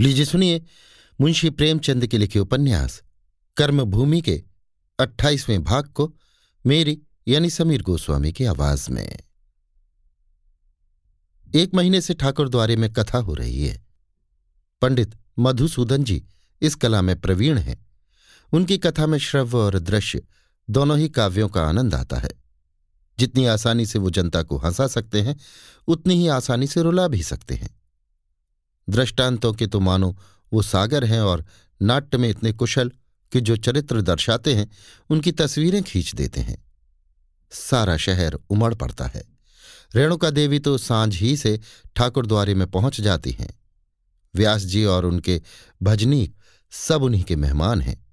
लीजिए सुनिए, मुंशी प्रेमचंद के लिखे उपन्यास, कर्मभूमि के अट्ठाईसवें भाग को मेरी, यानी समीर गोस्वामी की आवाज़ में। एक महीने से ठाकुर द्वारे में कथा हो रही है। पंडित मधुसूदन जी इस कला में प्रवीण हैं। उनकी कथा में श्रव्य और दृश्य दोनों ही काव्यों का आनंद आता है। जितनी आसानी से वो जनता को हंसा सकते हैं, उतनी ही आसानी से रुला भी सकते हैं। दृष्टांतों के तो मानो वो सागर हैं और नाट्य में इतने कुशल कि जो चरित्र दर्शाते हैं, उनकी तस्वीरें खींच देते हैं। सारा शहर उमड़ पड़ता है। रेणुका देवी तो साँझ ही से ठाकुर द्वारे में पहुँच जाती हैं। व्यास जी और उनके भजनीक सब उन्हीं के मेहमान हैं।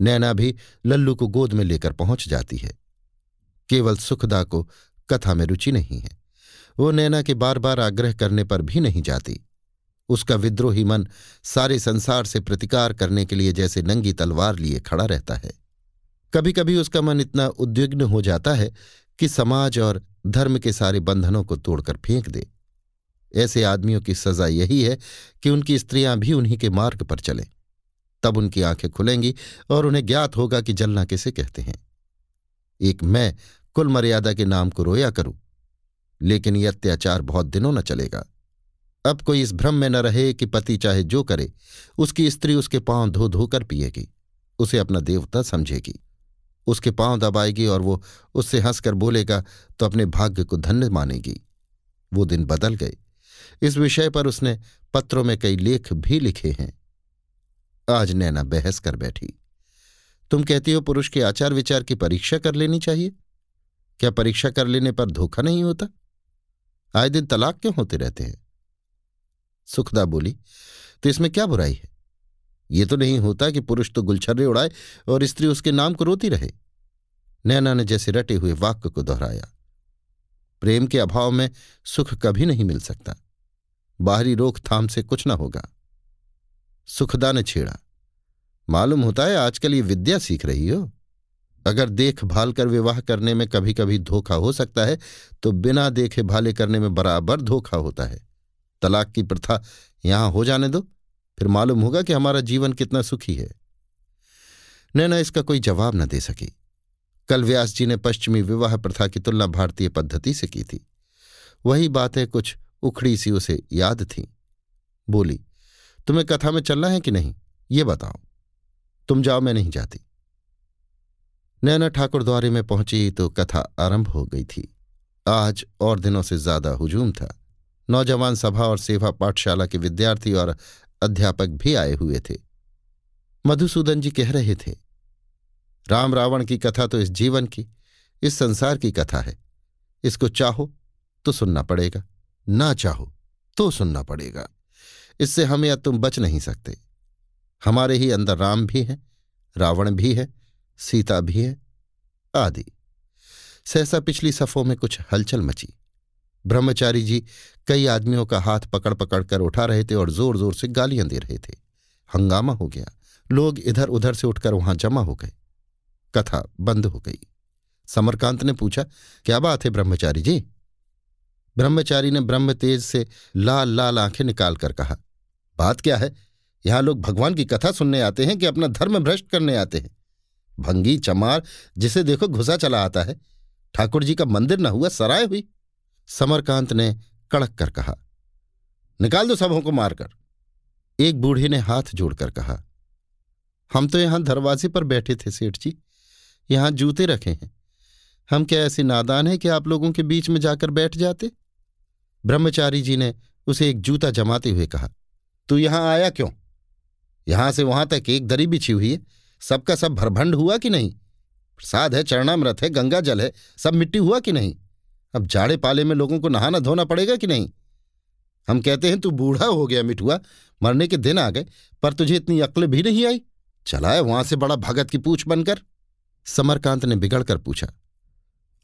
नैना भी लल्लू को गोद में लेकर पहुँच जाती है। केवल सुखदा को कथा में रुचि नहीं है। वो नैना के बार बार आग्रह करने पर भी नहीं जाती। उसका विद्रोही मन सारे संसार से प्रतिकार करने के लिए जैसे नंगी तलवार लिए खड़ा रहता है। कभी कभी उसका मन इतना उद्विग्न हो जाता है कि समाज और धर्म के सारे बंधनों को तोड़कर फेंक दे। ऐसे आदमियों की सजा यही है कि उनकी स्त्रियाँ भी उन्हीं के मार्ग पर चलें। तब उनकी आँखें खुलेंगी और उन्हें ज्ञात होगा कि जलना किसे कहते हैं। एक मैं कुल मर्यादा के नाम को रोया करूँ, लेकिन यह अत्याचार बहुत दिनों न चलेगा। अब कोई इस भ्रम में न रहे कि पति चाहे जो करे, उसकी स्त्री उसके पाँव धो धोकर पिएगी, उसे अपना देवता समझेगी। उसके पाँव दबाएगी और वो उससे हंसकर बोलेगा तो अपने भाग्य को धन्य मानेगी। वो दिन बदल गए। इस विषय पर उसने पत्रों में कई लेख भी लिखे हैं। आज नैना बहस कर बैठी। तुम कहती हो पुरुष के आचार विचार की परीक्षा कर लेनी चाहिए? क्या परीक्षा कर लेने पर धोखा नहीं होता? आए दिन तलाक क्यों होते रहते हैं? सुखदा बोली तो इसमें क्या बुराई है? ये तो नहीं होता कि पुरुष तो गुलछर्रे उड़ाए और स्त्री उसके नाम को रोती रहे। नैना ने जैसे रटे हुए वाक्य को दोहराया। प्रेम के अभाव में सुख कभी नहीं मिल सकता। बाहरी रोकथाम से कुछ न होगा। सुखदा ने छेड़ा, मालूम होता है आजकल ये विद्या सीख रही हो। अगर देखभाल कर विवाह करने में कभी कभी धोखा हो सकता है तो बिना देखे भाले करने में बराबर धोखा होता है। तलाक की प्रथा यहाँ हो जाने दो। फिर मालूम होगा कि हमारा जीवन कितना सुखी है। नैना इसका कोई जवाब न दे सकी। कल व्यास जी ने पश्चिमी विवाह प्रथा की तुलना भारतीय पद्धति से की थी। वही बातें कुछ उखड़ी सी उसे याद थीं। बोली, तुम्हें कथा में चलना है कि नहीं? ये बताओ। तुम जाओ, मैं नहीं जाती। नैना ठाकुर द्वारे में पहुँची तो कथा आरंभ हो गई थी। आज और दिनों से ज़्यादा हुजूम था। नौजवान सभा और सेवा पाठशाला के विद्यार्थी और अध्यापक भी आए हुए थे। मधुसूदन जी कह रहे थे, राम रावण की कथा तो इस जीवन की, इस संसार की कथा है। इसको चाहो तो सुनना पड़ेगा, ना चाहो तो सुनना पड़ेगा। इससे हम या तुम बच नहीं सकते। हमारे ही अंदर राम भी हैं, रावण भी है, सीता भी है, आदि। सहसा पिछली सफों में कुछ हलचल मची। ब्रह्मचारी जी कई आदमियों का हाथ पकड़ पकड़ कर उठा रहे थे और ज़ोर ज़ोर से गालियाँ दे रहे थे। हंगामा हो गया। लोग इधर उधर से उठकर वहाँ जमा हो गए। कथा बंद हो गई। समरकांत ने पूछा, क्या बात है ब्रह्मचारी जी? ब्रह्मचारी ने ब्रह्म तेज से लाल लाल आँखें निकालकर कहा, बात क्या है? यहाँ लोग भगवान की कथा सुनने आते हैं कि अपना धर्म भ्रष्ट करने आते हैं। भंगी, चमार, जिसे देखो घुसा चला आता है। ठाकुर जी का मंदिर न हुआ, सराय हुई। समरकांत ने कड़क कर कहा, निकाल दो सबों को मारकर। एक बूढ़े ने हाथ जोड़कर कहा, हम तो यहाँ दरवाजे पर बैठे थे, सेठ जी। यहाँ जूते रखे हैं। हम क्या ऐसे नादान हैं कि आप लोगों के बीच में जाकर बैठ जाते? ब्रह्मचारी जी ने उसे एक जूता जमाते हुए कहा, तू यहाँ आया क्यों? यहाँ से वहाँ तक एक दरी बिछी हुई है। सबका सब भरभंड हुआ कि नहीं? प्रसाद है, चरणामृत है गंगा जल है, सब मिट्टी हुआ कि नहीं? अब जाड़े पाले में लोगों को नहाना धोना पड़ेगा कि नहीं? हम कहते हैं, तू बूढ़ा हो गया मिठुआ, मरने के दिन आ गए, पर तुझे इतनी अक्ल भी नहीं आई? चला है वहाँ से बड़ा भगत की पूछ बनकर? समरकांत ने बिगड़कर पूछा।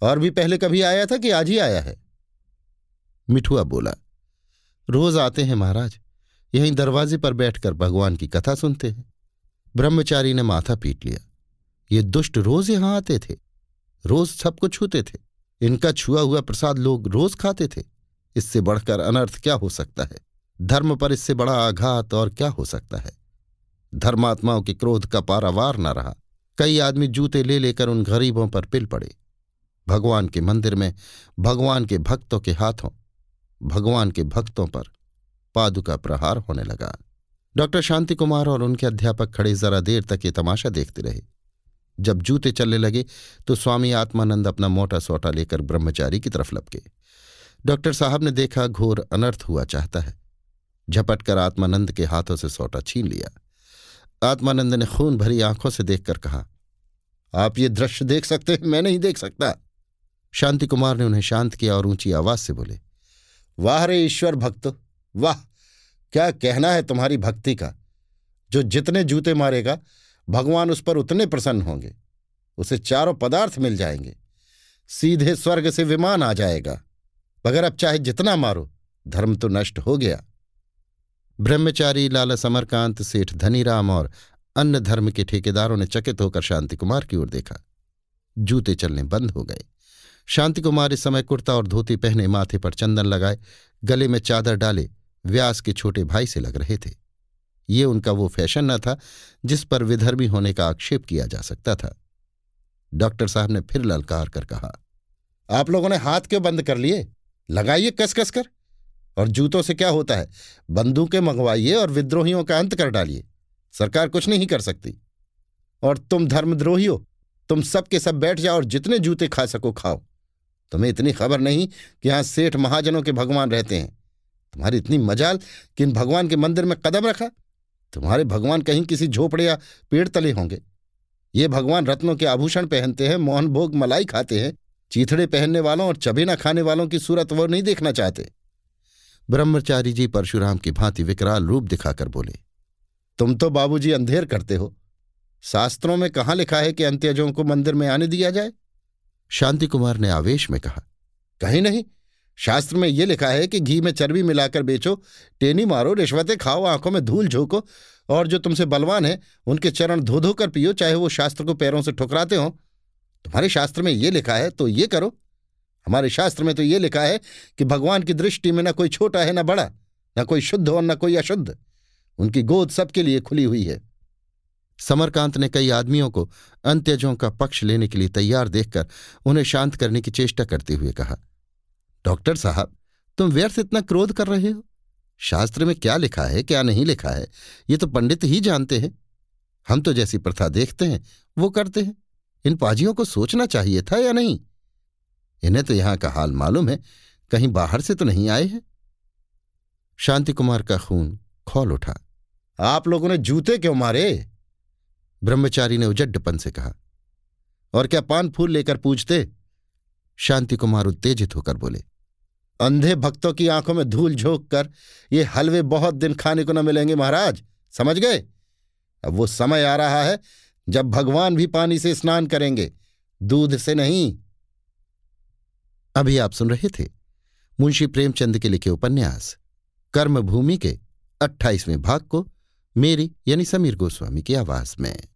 और भी पहले कभी आया था कि आज ही आया है? मिठुआ बोला, रोज आते हैं महाराज, यहीं दरवाजे पर बैठकर भगवान की कथा सुनते हैं। ब्रह्मचारी ने माथा पीट लिया। ये दुष्ट रोज यहाँ आते थे, रोज सबको छूते थे। इनका छुआ हुआ प्रसाद लोग रोज खाते थे। इससे बढ़कर अनर्थ क्या हो सकता है? धर्म पर इससे बड़ा आघात और क्या हो सकता है? धर्मात्माओं के क्रोध का पारावार न रहा। कई आदमी जूते ले लेकर उन गरीबों पर पिल पड़े। भगवान के मंदिर में भगवान के भक्तों के हाथों, भगवान के भक्तों पर पादुका प्रहार होने लगा। डॉक्टर शांति कुमार और उनके अध्यापक खड़े जरा देर तक ये तमाशा देखते रहे। जब जूते चलने लगे तो स्वामी आत्मानंद अपना मोटा सोटा लेकर ब्रह्मचारी की तरफ़ लपके। डॉक्टर साहब ने देखा घोर अनर्थ हुआ चाहता है। झपट कर आत्मानंद के हाथों से सोटा छीन लिया। आत्मानंद ने खून भरी आँखों से देखकर कहा, आप ये दृश्य देख सकते हैं, मैं नहीं देख सकता। शांति कुमार ने उन्हें शांत किया और ऊँची आवाज़ से बोले, वाह रे ईश्वर भक्त, वाह! क्या कहना है तुम्हारी भक्ति का? जो जितने जूते मारेगा भगवान उस पर उतने प्रसन्न होंगे। उसे चारों पदार्थ मिल जाएँगे। सीधे स्वर्ग से विमान आ जाएगा। मगर अब चाहे जितना मारो, धर्म तो नष्ट हो गया। ब्रह्मचारी लाला समरकांत, सेठ धनीराम और अन्य धर्म के ठेकेदारों ने चकित होकर शांति कुमार की ओर देखा। जूते चलने बंद हो गए। शांति कुमार इस समय कुर्ता और धोती पहने माथे पर चंदन लगाए, गले में चादर डाले, व्यास के छोटे भाई से लग रहे थे। ये उनका वो फ़ैशन न था, जिस पर विधर्मी होने का आक्षेप किया जा सकता था। डॉक्टर साहब ने फिर ललकार कर कहा, आप लोगों ने हाथ क्यों बंद कर लिए? लगाइए कस कस कर। और जूतों से क्या होता है? बंदूकें मंगवाइए और विद्रोहियों का अंत कर डालिए। सरकार कुछ नहीं कर सकती। और तुम धर्मद्रोही हो तुम सब के सब बैठ जाओ और जितने जूते खा सको खाओ। तुम्हें इतनी खबर नहीं कि यहाँ सेठ महाजनों के भगवान रहते हैं। तुम्हारी इतनी मजाल कि इन भगवान के मंदिर में कदम रखा। तुम्हारे भगवान कहीं किसी झोपड़े या पेड़ तले होंगे। ये भगवान रत्नों के आभूषण पहनते हैं, मोहन भोग मलाई खाते हैं, चीथड़े पहनने वालों और चबेना खाने वालों की सूरत वो नहीं देखना चाहते। ब्रह्मचारी जी परशुराम की भांति विकराल रूप दिखाकर बोले, तुम तो बाबूजी अंधेर करते हो। शास्त्रों में कहाँ लिखा है कि अंत्यजों को मंदिर में आने दिया जाए? शांति कुमार ने आवेश में कहा, कहीं नहीं। शास्त्र में यह लिखा है कि घी में चर्बी मिलाकर बेचो, टेनी मारो, रिश्वतें खाओ, आँखों में धूल झोंको, और जो तुमसे बलवान है, उनके चरण धो धो कर पियो, चाहे वो शास्त्र को पैरों से ठुकराते हो। तुम्हारे शास्त्र में ये लिखा है तो ये करो। हमारे शास्त्र में तो ये लिखा है कि भगवान की दृष्टि में न कोई छोटा है, न बड़ा, न कोई शुद्ध और न कोई अशुद्ध। उनकी गोद सबके लिए खुली हुई है। समरकांत ने कई आदमियों को अंत्यजों का पक्ष लेने के लिए तैयार देखकर उन्हें शांत करने की चेष्टा करते हुए कहा डॉक्टर साहब, तुम व्यर्थ इतना क्रोध कर रहे हो? शास्त्र में क्या लिखा है, क्या नहीं लिखा है, ये तो पंडित ही जानते हैं। हम तो जैसी प्रथा देखते हैं, वो करते हैं। इन पाजियों को सोचना चाहिए था या नहीं? इन्हें तो यहाँ का हाल मालूम है, कहीं बाहर से तो नहीं आए हैं। शांति कुमार का खून खोल उठा। आप लोगों ने जूते क्यों मारे? ब्रह्मचारी ने उजड्डपन से कहा। और क्या पान फूल लेकर पूछते शांति कुमार उत्तेजित होकर बोले अंधे भक्तों की आँखों में धूल झोंक कर ये हलवे बहुत दिन खाने को न मिलेंगे महाराज। समझ गए? अब वो समय आ रहा है जब भगवान भी पानी से स्नान करेंगे। दूध से नहीं। अभी आप सुन रहे थे मुंशी प्रेमचंद के लिखे उपन्यास, कर्मभूमि के अट्ठाईसवें भाग को मेरी यानी समीर गोस्वामी की आवाज़ में।